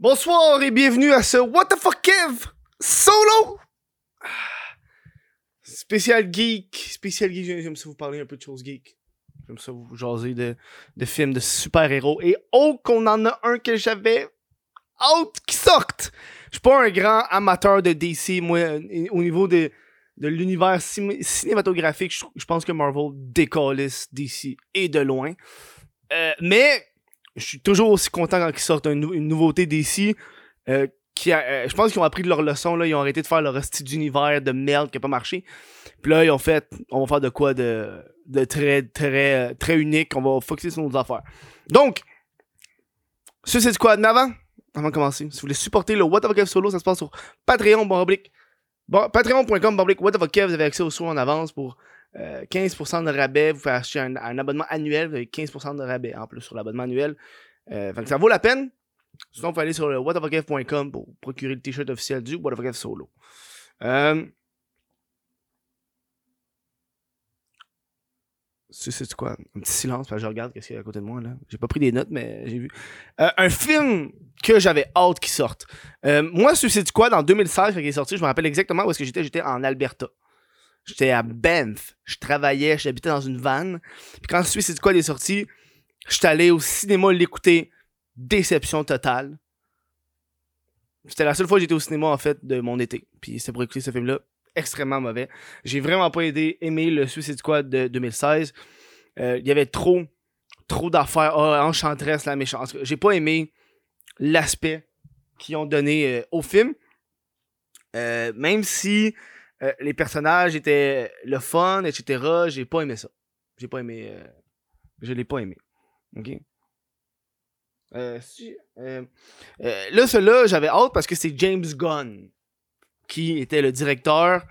Bonsoir et bienvenue à ce What the fuck Kev? Solo? Spécial geek, spécial geek. J'aime ça vous parler un peu de choses geek. J'aime ça vous jaser de, de films de super-héros. Et oh qu'on en a un que j'avais hâte qui sorte. Je suis pas un grand amateur de DC, moi, au niveau de, de l'univers cinématographique. Je, pense que Marvel décalisse DC et de loin. Euh, mais je suis toujours aussi content quand ils sortent une nouveauté DC. Euh, euh, je pense qu'ils ont appris de leur leçon. Là, ils ont arrêté de faire leur style d'univers de merde qui a pas marché. Puis là, ils ont fait, on va faire de quoi de, de très, très, très unique. On va focuser sur nos affaires. Donc, c'est quoi mais avant, avant de commencer, si vous voulez supporter le What the Fuck Solo, ça se passe sur Patreon, bon, patreon.com, What the Fuck vous avez accès au solo en avance pour 15% euh, de rabais. Vous pouvez acheter un, abonnement annuel, vous avez 15% de rabais en plus sur l'abonnement annuel. Euh, ça vaut la peine. Sinon, vous pouvez aller sur le pour procurer le t-shirt officiel du What the Solo. Euh, c'est quoi? Un petit silence, parce que je regarde qu'est-ce qu'il y a à côté de moi, là. J'ai pas pris des notes, mais j'ai vu. Un film que j'avais hâte qu'il sorte. Euh, moi, Suicide Squad, en 2016, quand il est sorti, je me rappelle exactement où est-ce que j'étais. J'étais en Alberta. J'étais à Banff. Je travaillais, j'habitais dans une van. Puis quand Suicide Squad est sorti, j'étais allé au cinéma l'écouter. Déception totale. C'était la seule fois que j'étais au cinéma, en fait, de mon été. Puis c'est pour écouter ce film-là extrêmement mauvais. J'ai vraiment pas aimé le Suicide Squad de 2016. Euh, il y avait trop, trop d'affaires. Oh, Enchantress, la méchante. J'ai pas aimé l'aspect qu'ils ont donné euh, au film. Euh, même si les personnages étaient le fun, etc., j'ai pas aimé ça. J'ai pas aimé. je l'ai pas aimé. Ok? Si, là, celui-là, j'avais hâte parce que c'est James Gunn qui était le directeur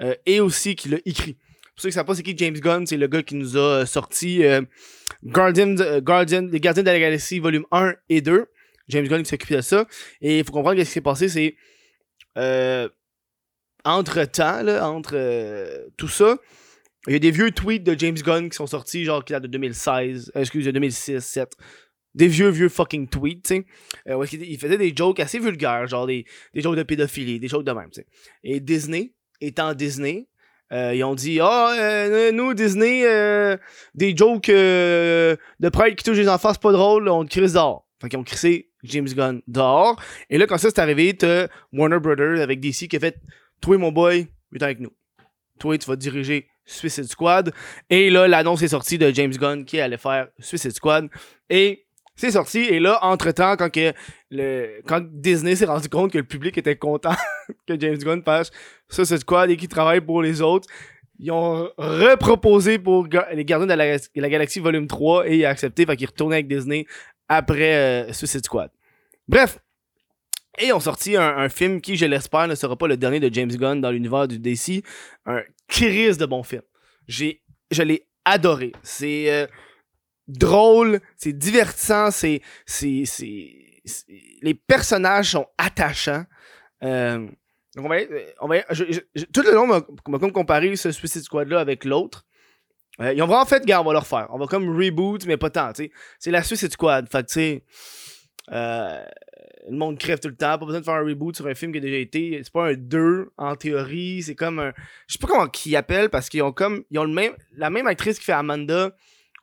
euh, et aussi qui l'a écrit. Pour ceux qui savent pas c'est qui James Gunn, c'est le gars qui nous a euh, sorti euh, Guardian, Guardian, les Gardiens de la Galaxie volume 1 et 2. James Gunn qui s'occupe de ça. Et il faut comprendre ce qui s'est passé, c'est entre temps, là, entre tout ça, il y a des vieux tweets de James Gunn qui sont sortis, genre qui datent de 2016, excusez, 2006, 2007 des vieux, vieux fucking tweets, tu sais. Euh, il faisait des jokes assez vulgaires, genre des, des jokes de pédophilie, des jokes de même, tu sais. Et Disney, étant Disney, euh, ils ont dit Ah, oh, nous, Disney, des jokes de prêtre qui touchent les enfants, c'est pas drôle, on te crise dehors. Fait qu'ils ont crissé James Gunn dehors. Et là, quand ça c'est arrivé, t'as Warner Brothers avec DC qui a fait Toi, mon boy, viens avec nous. Toi, tu vas diriger Suicide Squad. Et là, l'annonce est sortie de James Gunn qui allait faire Suicide Squad. Et c'est sorti, et là, entre-temps, quand, que le, quand Disney s'est rendu compte que le public était content que James Gunn fasse c'est quoi, et qu'il travaille pour les autres, ils ont reproposé pour les Gardiens de la, Galaxie Volume 3 et il a accepté, fait qu'il retournait avec Disney après euh, Suicide Squad. Bref, et ont sorti un, film qui, je l'espère, ne sera pas le dernier de James Gunn dans l'univers du DC. Un crise de bon film. J'ai, je l'ai adoré. C'est, euh, drôle, c'est divertissant, c'est, c'est, les personnages sont attachants. Euh, on va, on va, tout le long, on va comme comparer ce Suicide Squad-là avec l'autre. Euh, ils ont vraiment fait, gars, on va le refaire. On va comme reboot, mais pas tant, tu sais. C'est la Suicide Squad. Fait tu sais, euh, le monde crève tout le temps. Pas besoin de faire un reboot sur un film qui a déjà été. C'est pas un 2 en théorie. C'est comme un. Je sais pas comment qu'ils appellent parce qu'ils ont comme. Ils ont le même, la même actrice qui fait Amanda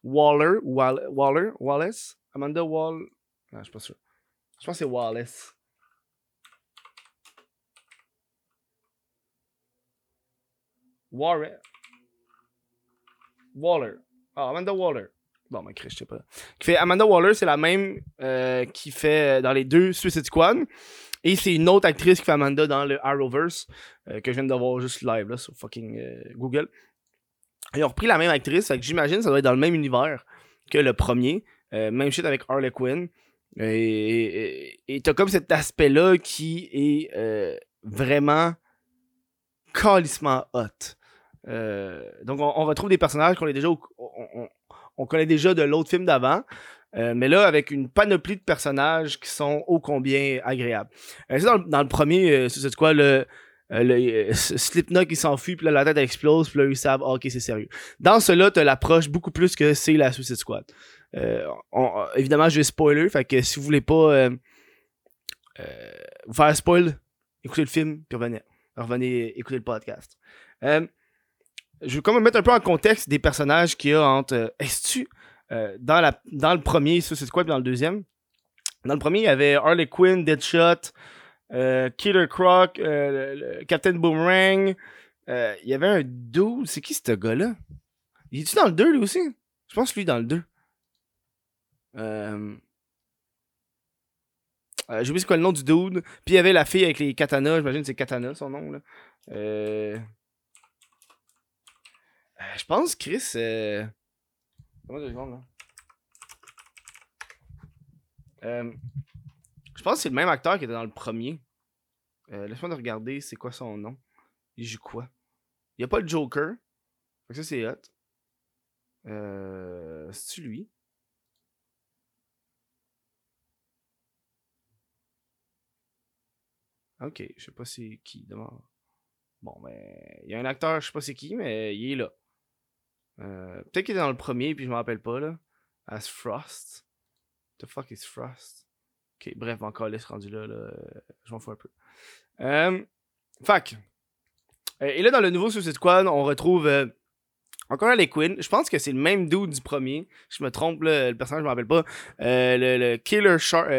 Waller, Waller, Wallace, Amanda Wall. Ah, je suis pas sûr. Je pense que c'est Wallace. Waller. Waller. Ah, Amanda Waller. Bon, mais ben, je sais pas. Qui fait Amanda Waller, c'est la même euh, qui fait dans les deux Suicide Squad. Et c'est une autre actrice qui fait Amanda dans le Arrowverse, euh, que je viens de voir juste live là, sur fucking euh, Google. Ils ont repris la même actrice, fait que j'imagine que ça doit être dans le même univers que le premier. Euh, même shit avec Harley Quinn. Et t'as comme cet aspect-là qui est euh, vraiment calissement hot. Euh, donc on, retrouve des personnages qu'on déjà on, connaît déjà de l'autre film d'avant. mais là, avec une panoplie de personnages qui sont ô combien agréables. dans, dans, le premier, c'est quoi le, euh, euh, Slipknot qui s'enfuit, puis là, la tête explose, puis là, ils savent, ok, c'est sérieux. Dans cela, tu l'approche beaucoup plus que c'est la Suicide Squad. Euh, évidemment, je vais spoiler, fait que si vous voulez pas euh, vous faire spoil, écoutez le film, puis revenez, revenez écouter le podcast. Euh, je vais quand même mettre un peu en contexte des personnages qu'il y a entre. Euh, Est-ce tu dans, la, dans le premier, ça c'est quoi, puis dans le deuxième? Dans le premier, il y avait Harley Quinn, Deadshot, Killer Croc, Captain Boomerang. il y avait un dude, c'est qui ce gars-là? Il est-tu dans le 2 lui aussi? Je pense lui dans le 2. Euh, euh, J'ai oublié c'est quoi le nom du dude. Puis il y avait la fille avec les katanas. J'imagine que c'est Katana son nom. Là. Euh... euh je pense Chris. Euh... là. Euh... Je pense que c'est le même acteur qui était dans le premier. Euh, Laisse-moi regarder c'est quoi son nom? Il joue quoi? Il n'y a pas le Joker. Fait que ça c'est hot. Euh... C'est-tu lui? Ok, je sais pas c'est qui demande. Bon, mais ben, il y a un acteur, je sais pas c'est qui, mais il est là. Euh, Peut-être qu'il est dans le premier, puis je m'en rappelle pas, là. As Frost. The fuck is Frost? Ok, bref, encore laisse rendu là, là. Je m'en fous un peu. Euh, fuck. Euh, et là, dans le nouveau Suicide Squad, on retrouve euh, encore Harley Quinn. Je pense que c'est le même dude du premier. Je me trompe, là, le personnage, je m'en rappelle pas. Euh, le, le, Killer Shark,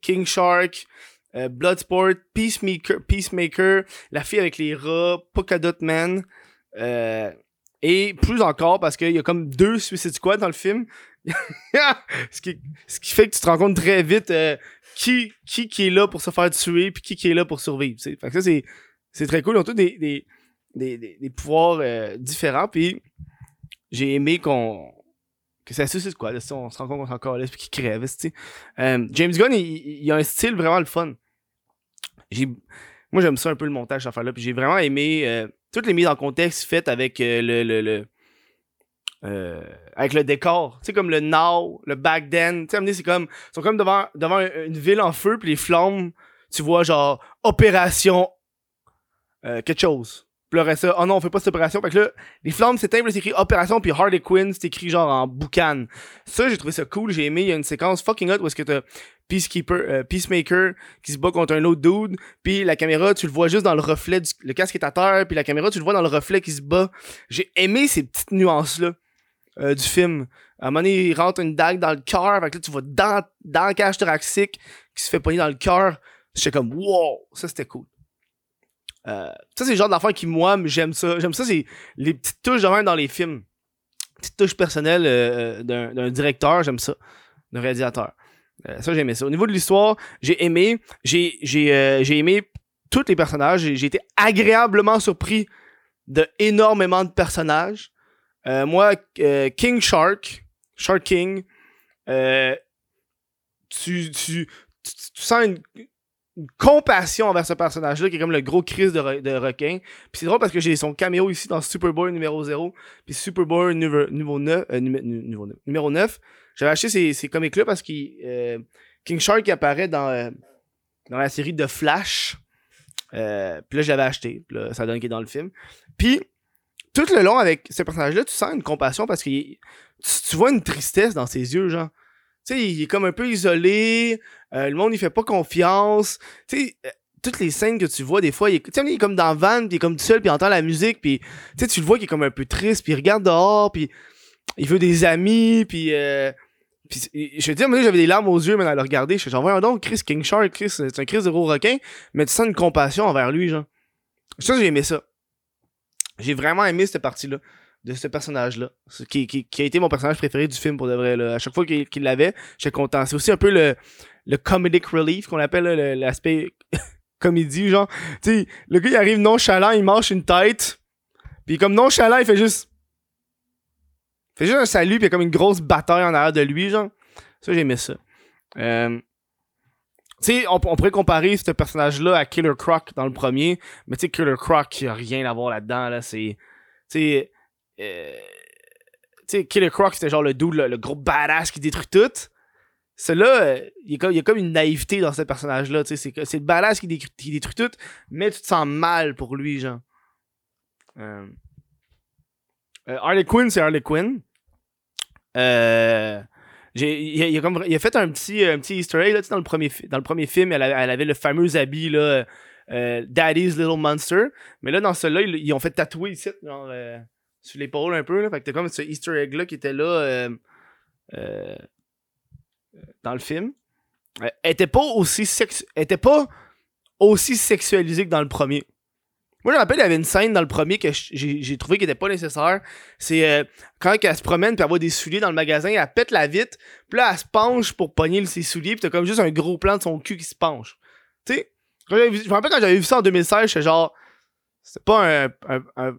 King Shark, euh, Bloodsport, Peacemaker, Peacemaker, La fille avec les rats, Polkadot Man. Et plus encore parce qu'il y a comme deux Suicide Squad dans le film. ce, qui, ce qui fait que tu te rends compte très vite euh, qui, qui, qui est là pour se faire tuer puis qui, qui est là pour survivre. Fait que ça, c'est, c'est très cool. Ils ont tous des, des, des, des, pouvoirs euh, différents. Puis j'ai aimé qu'on que c'est Suicide Squad. on se rend compte qu'on encore là puis qu'il crève. Euh, James Gunn, il, il, a un style vraiment le fun moi j'aime ça un peu le montage cette affaire là puis j'ai vraiment aimé euh, toutes les mises en contexte faites avec euh, le, euh, avec le décor, tu sais comme le now, le back then, tu sais c'est comme ils sont comme devant devant une ville en feu puis les flammes, tu vois genre opération quelque chose. Puis ça, oh non, on fait pas cette opération. Fait que là, les flammes s'éteignent, c'est écrit opération, puis Harley Quinn, c'est écrit genre en boucan. Ça, j'ai trouvé ça cool, j'ai aimé. Il y a une séquence fucking hot où est-ce que t'as Peacekeeper, euh, Peacemaker qui se bat contre un autre dude, puis la caméra, tu le vois juste dans le reflet, du, le casque est à terre, puis la caméra, tu le vois dans le reflet qui se bat. J'ai aimé ces petites nuances-là euh, du film. À un moment donné, il rentre une dague dans le cœur, fait que là, tu vois dans, dans le cage thoracique qui se fait pogner dans le cœur. J'étais comme, wow, ça c'était cool. Euh, ça, c'est le genre d'affaires qui, moi, j'aime ça. J'aime ça, c'est les petites touches de dans les films. Petites touches personnelles euh, d'un directeur, j'aime ça. D'un réalisateur. Euh, ça, j'aimais ça. Au niveau de l'histoire, j'ai aimé. J'ai aimé tous les personnages. J'ai été agréablement surpris de énormément de personnages. moi, King Shark, Shark King, tu, tu, tu, sens une, compassion envers ce personnage-là qui est comme le gros Chris de, requin. Puis c'est drôle parce que j'ai son caméo ici dans Superboy numéro 0 puis Superboy numéro, 9, euh, numéro 9. J'avais acheté ces, ces comics-là parce que euh, King Shark apparaît dans, euh, dans la série de Flash. Puis là, j'avais acheté. Ça donne qu'il est dans le film. Puis, tout le long avec ce personnage-là, tu sens une compassion parce que tu, tu vois une tristesse dans ses yeux, genre tu sais, il est comme un peu isolé, euh, le monde il fait pas confiance. Tu sais, euh, toutes les scènes que tu vois des fois, il est, il est comme dans van, puis il est comme tout seul, puis il entend la musique, puis tu le vois qu'il est comme un peu triste, puis il regarde dehors, puis il veut des amis, puis euh, puis je te dis, moi j'avais des larmes aux yeux, mais à le regarder, je suis genre, Chris King Shark, Chris, c'est un Chris de gros requin, mais tu sens une compassion envers lui, genre. Ça, j'ai aimé ça. J'ai vraiment aimé cette partie-là de ce personnage-là, qui, qui, qui, a été mon personnage préféré du film pour de vrai. Là. À chaque fois qu'il l'avait, j'étais content. C'est aussi un peu le, le comedic relief qu'on appelle l'aspect comédie, genre. Tu sais, le gars il arrive nonchalant, il marche une tête, puis comme nonchalant, il fait juste. Il fait juste un salut, puis comme une grosse bataille en arrière de lui, genre. Ça, j'aimais ça. Euh, tu sais, on, pourrait comparer ce personnage-là à Killer Croc dans le premier, mais tu sais, Killer Croc, il a rien à voir là-dedans, là. C'est. Tu sais euh, tu sais, Killer Croc, c'était genre le dude, le, gros badass qui détruit tout. Celui-là, euh, il, y a comme une naïveté dans ce personnage-là. C'est le badass qui détruit, qui détruit, tout, mais tu te sens mal pour lui, genre. Euh, Harley Quinn, c'est Harley Quinn. Il, a, fait un petit, un petit easter egg dans, le premier, film. Elle, elle avait le fameux habit là, Daddy's Little Monster. Mais là, dans celui-là, ils, ont fait tatouer ici, genre, sur l'épaule un peu. Là, fait que t'as comme ce easter egg là qui était là euh, euh, dans le film. Euh, elle était pas aussi était pas aussi sexualisée que dans le premier. Moi, je me rappelle, il y avait une scène dans le premier que j'ai trouvé qui était pas nécessaire. C'est euh, quand elle se promène puis elle voit des souliers dans le magasin, elle pète la vitre, puis là, elle se penche pour pogner ses souliers, puis t'as comme juste un gros plan de son cul qui se penche. Tu sais, je me rappelle quand j'avais vu ça en 2016, j'étais genre, c'était pas un,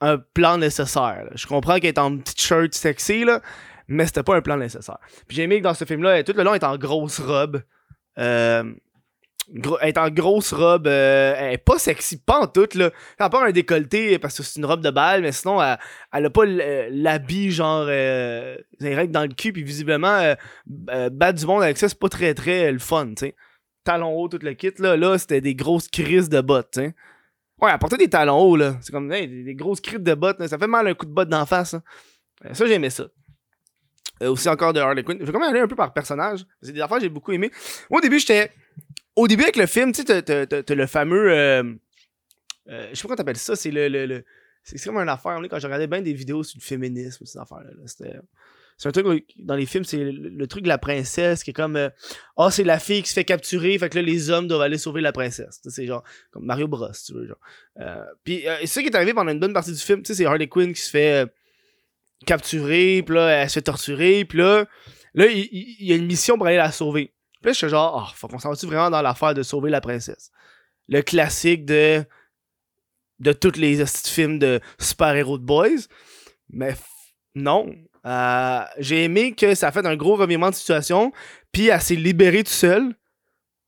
un plan nécessaire. Je comprends qu'elle est en petite shirt sexy, là, mais c'était pas un plan nécessaire. Puis j'ai aimé que dans ce film-là, tout le long, est en grosse robe. Euh, elle est en grosse robe. euh, elle est pas sexy, pas en tout, là. Elle a pas un décolleté parce que c'est une robe de balle, mais sinon, elle, elle a pas euh, l'habit, genre, euh, règles dans le cul, puis visiblement, euh, euh, battre du monde avec ça, c'est pas très, très euh, le fun. Talons hauts, tout le kit, là. Là, c'était des grosses crises de bottes. Ouais, portait des talons hauts, là. C'est comme des, grosses crises de bottes, là. Ça fait mal un coup de botte d'en face, hein. Euh, Ça, j'aimais ça. Euh, aussi encore de Harley Quinn. Je vais quand même aller un peu par personnage. C'est des affaires que j'ai beaucoup aimé. Moi, au début, j'étais. Au début, avec le film, tu sais, t'as- le fameux. euh, je sais pas comment t'appelles ça. C'est le. le, c'est comme une affaire. Quand je regardais bien des vidéos sur le féminisme, ces affaires-là. là, C'était. C'est un truc dans les films, c'est le, truc de la princesse qui est comme. euh, Ah, c'est la fille qui se fait capturer, fait que là, les hommes doivent aller sauver la princesse. C'est genre. Comme Mario Bros, tu veux, genre. Euh, Puis, euh, c'est ça qui est arrivé pendant une bonne partie du film. Tu sais, c'est Harley Quinn qui se fait. euh, capturée, puis là, elle se fait torturer, puis là, là, il, y a une mission pour aller la sauver. Puis là, je suis genre, oh, faut qu'on s'en vraiment dans l'affaire de sauver la princesse. Le classique de de tous les films de super-héros de boys. Mais non. Euh, J'ai aimé que ça a fait un gros revirement de situation, puis elle s'est libérée toute seule.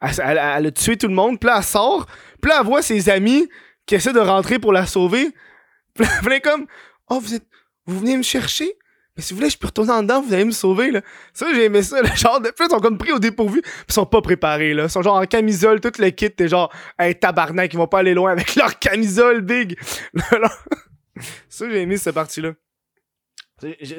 Elle, a tué tout le monde, puis là, elle sort, puis là, elle voit ses amis qui essaient de rentrer pour la sauver. Puis elle est comme, oh, vous êtes vous venez me chercher? Mais si vous voulez, je peux retourner en dedans, vous allez me sauver, là. Ça, j'ai aimé ça, le genre ils sont comme pris au dépourvu, pis ils sont pas préparés, là. Ils sont genre en camisole, tout le kit, t'es genre, hey, tabarnak, ils vont pas aller loin avec leur camisole big. Ça, j'ai aimé cette partie-là.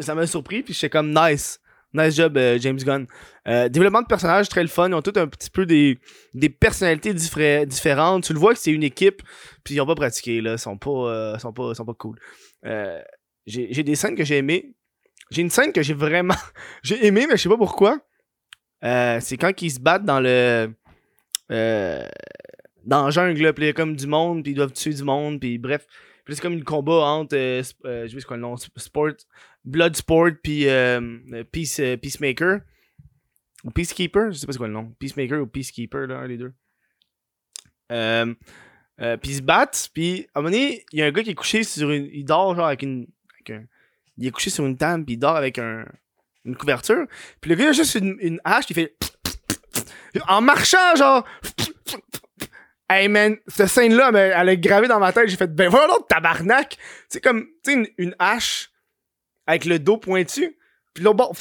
Ça m'a surpris, puis j'étais comme, nice. Nice job, euh, James Gunn. Euh, développement de personnages très le fun. Ils ont tous un petit peu des, des personnalités différentes. Tu le vois que c'est une équipe, puis ils ont pas pratiqué, là. Ils sont pas, euh, sont pas, sont pas cool. J'ai des scènes que j'ai aimées. J'ai une scène que j'ai vraiment. j'ai aimé, mais je sais pas pourquoi. C'est quand ils se battent dans le. dans la jungle, puis il y a comme du monde, puis ils doivent tuer du monde, puis bref. Puis c'est comme une combat entre. je sais pas le nom. sp- Sport. Bloodsport, puis euh, Peace, euh, Peacemaker. Ou Peacekeeper, je sais pas c'est quoi le nom. Peacemaker ou Peacekeeper, là, des deux. Euh, euh, puis ils se battent, puis à un moment donné, il y a un gars qui est couché sur une. Il dort genre avec une. il est couché sur une table, puis il dort avec un, une couverture. Puis le gars il a juste une, hache qui fait. En marchant, genre. Hey man, cette scène-là, elle est gravée dans ma tête. J'ai fait, ben voilà l'autre tabarnak. C'est comme, tu sais, une hache avec le dos pointu. Puis l'autre bord,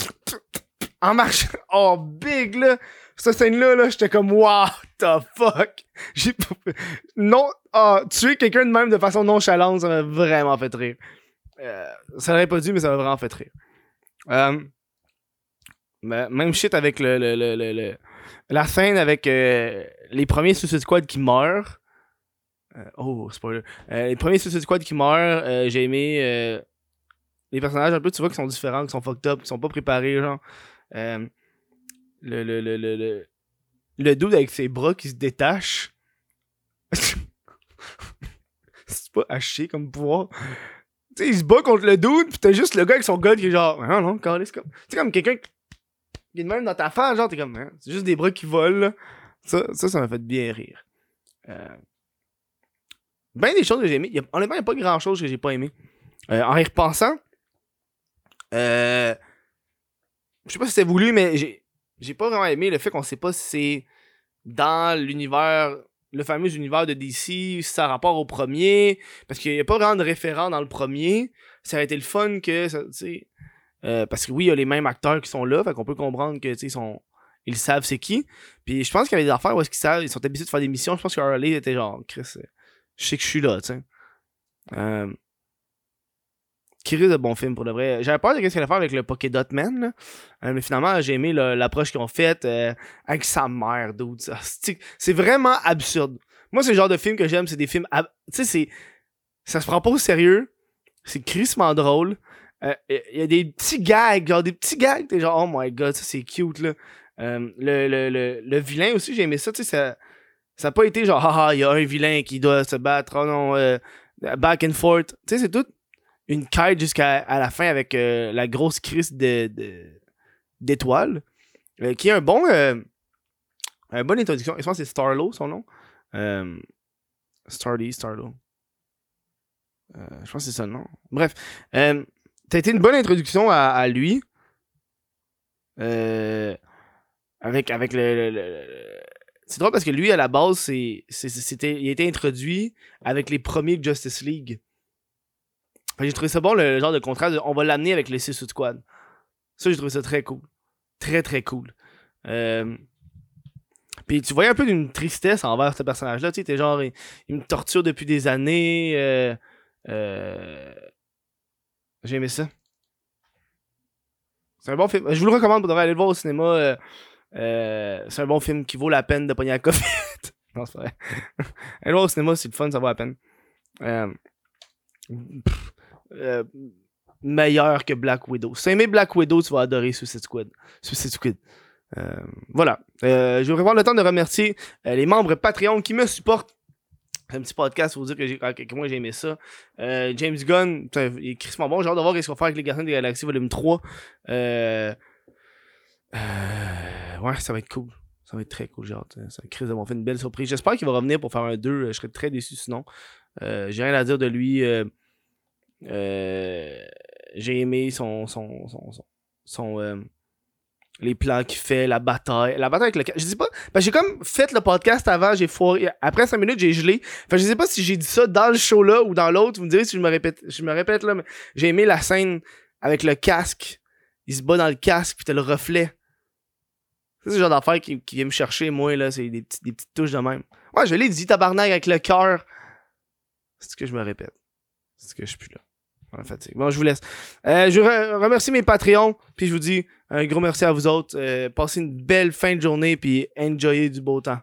en marchant. Oh, big, là. Cette scène-là, là, j'étais comme, what the fuck? J'ai. Non, ah, tuer quelqu'un de même de façon nonchalante, ça m'a vraiment fait rire. Euh, ça l'aurait pas dû, mais ça m'a vraiment fait rire. Euh, même shit avec le, le, le, le- la scène avec euh, les premiers Suicide Squad qui meurent. Euh, oh, spoiler. Les premiers Suicide Squad qui meurent, j'ai aimé les personnages un peu, tu vois, qui sont différents, qui sont fucked up, qui sont pas préparés, genre. Euh, le, le, le, le, le, le dude avec ses bras qui se détachent. c'est pas haché comme pouvoir. Tu sais, il se bat contre le dude, pis t'as juste le gars avec son gun qui est genre, non, non, calé, c'est comme. Tu comme quelqu'un qui est de même dans ta face, genre, t'es comme, Hein, c'est juste des bras qui volent, là. Ça, ça, ça m'a fait bien rire. Euh... Ben des choses que j'ai aimées. Il y a- il a pas grand chose que j'ai pas aimé. Euh, en y repensant, euh... je sais pas si c'est voulu, mais j'ai j'ai pas vraiment aimé le fait qu'on sait pas si c'est dans l'univers, le fameux univers de DC, si ça a rapport au premier, parce qu'il y a pas vraiment de référent dans le premier. Ça aurait été le fun que, euh, parce que oui, il y a les mêmes acteurs qui sont là, fait qu'on peut comprendre que, tu sais, ils sont, ils savent c'est qui. Puis je pense qu'il y avait des affaires où est-ce qu'ils savent, ils sont habitués de faire des missions. Je pense que Harley était genre, Chris, je sais que je suis là, tu sais. Euh, Crise de bon film pour de vrai. J'avais peur de ce qu'il allait faire avec le Pokédot Man. Euh, mais finalement, j'ai aimé l'approche qu'ils ont faite euh, avec sa mère, dude. C'est vraiment absurde. Moi, c'est le genre de film que j'aime, c'est des films. Tu sais, c'est. Ça se prend pas au sérieux. C'est crissement drôle. Euh, Il y a des petits gags, genre des petits gags, t'es genre, oh my god, ça c'est cute, là. Euh, le, le, le, le vilain aussi, j'ai aimé ça, tu sais, ça. Ça n'a pas été genre, haha, il y a un vilain qui doit se battre, oh non, euh, back and forth. Tu sais, c'est tout une quête jusqu'à à la fin avec euh, la grosse crise de, de- d'étoiles. euh, qui est un bon. euh, une bonne introduction. Je pense que c'est Starlo, son nom. Starly, Starlo. Je pense que c'est ça le nom. Bref. T'as été une bonne introduction à, lui. Avec, avec le. C'est drôle parce que lui, à la base, c'est- c'était, il a été introduit avec les premiers Justice League. J'ai trouvé ça bon, le, genre de contraste. on va l'amener avec les Suicide Squad. Ça, j'ai trouvé ça très cool. Très, très cool. Euh, Puis tu voyais un peu d'une tristesse envers ce personnage-là. Tu sais, t'es genre, il, me torture depuis des années. euh, euh, J'ai aimé ça. C'est un bon film. Je vous le recommande pour aller le voir au cinéma. euh, c'est un bon film qui vaut la peine de pogner la coffee. non, c'est vrai. aller le voir au cinéma, c'est le fun, ça vaut la peine. Pff, euh, meilleur que Black Widow. Si aimé Black Widow, tu vas adorer Suicide Squad. Suicide Squad. Euh, voilà. Euh, je vais prendre le temps de remercier euh, les membres Patreon qui me supportent. Un petit podcast pour dire que, que moi j'ai aimé ça. James Gunn, putain, il est crissement bon. J'ai hâte de voir ce qu'on va faire avec les Gardiens des Galaxies volume 3. Euh, euh, ouais, ça va être cool. Ça va être très cool, j'ai hâte. Ça crise de fait une belle surprise. J'espère qu'il va revenir pour faire un 2. Je serais très déçu sinon. J'ai rien à dire de lui. Euh, j'ai aimé son. son, son, son, son, euh, les plans qu'il fait, la bataille. La bataille avec le. Je sais pas. j'ai comme fait le podcast avant, j'ai foiré. Après 5 minutes, j'ai gelé. Fait je sais pas si j'ai dit ça dans le show là ou dans l'autre. Vous me direz si je me répète. Je me répète là, mais j'ai aimé la scène avec le casque. Il se bat dans le casque, puis t'as le reflet. C'est ce genre d'affaire qui, vient me chercher, moi, là. C'est des petites touches de même. Ouais, je l'ai dit, tabarnak, avec le cœur. C'est ce que je me répète. C'est ce que je suis plus là. Fatigue. Bon, je vous laisse. Euh, je re- remercie mes Patreons, puis je vous dis un gros merci à vous autres. Euh, passez une belle fin de journée, puis enjoyez du beau temps.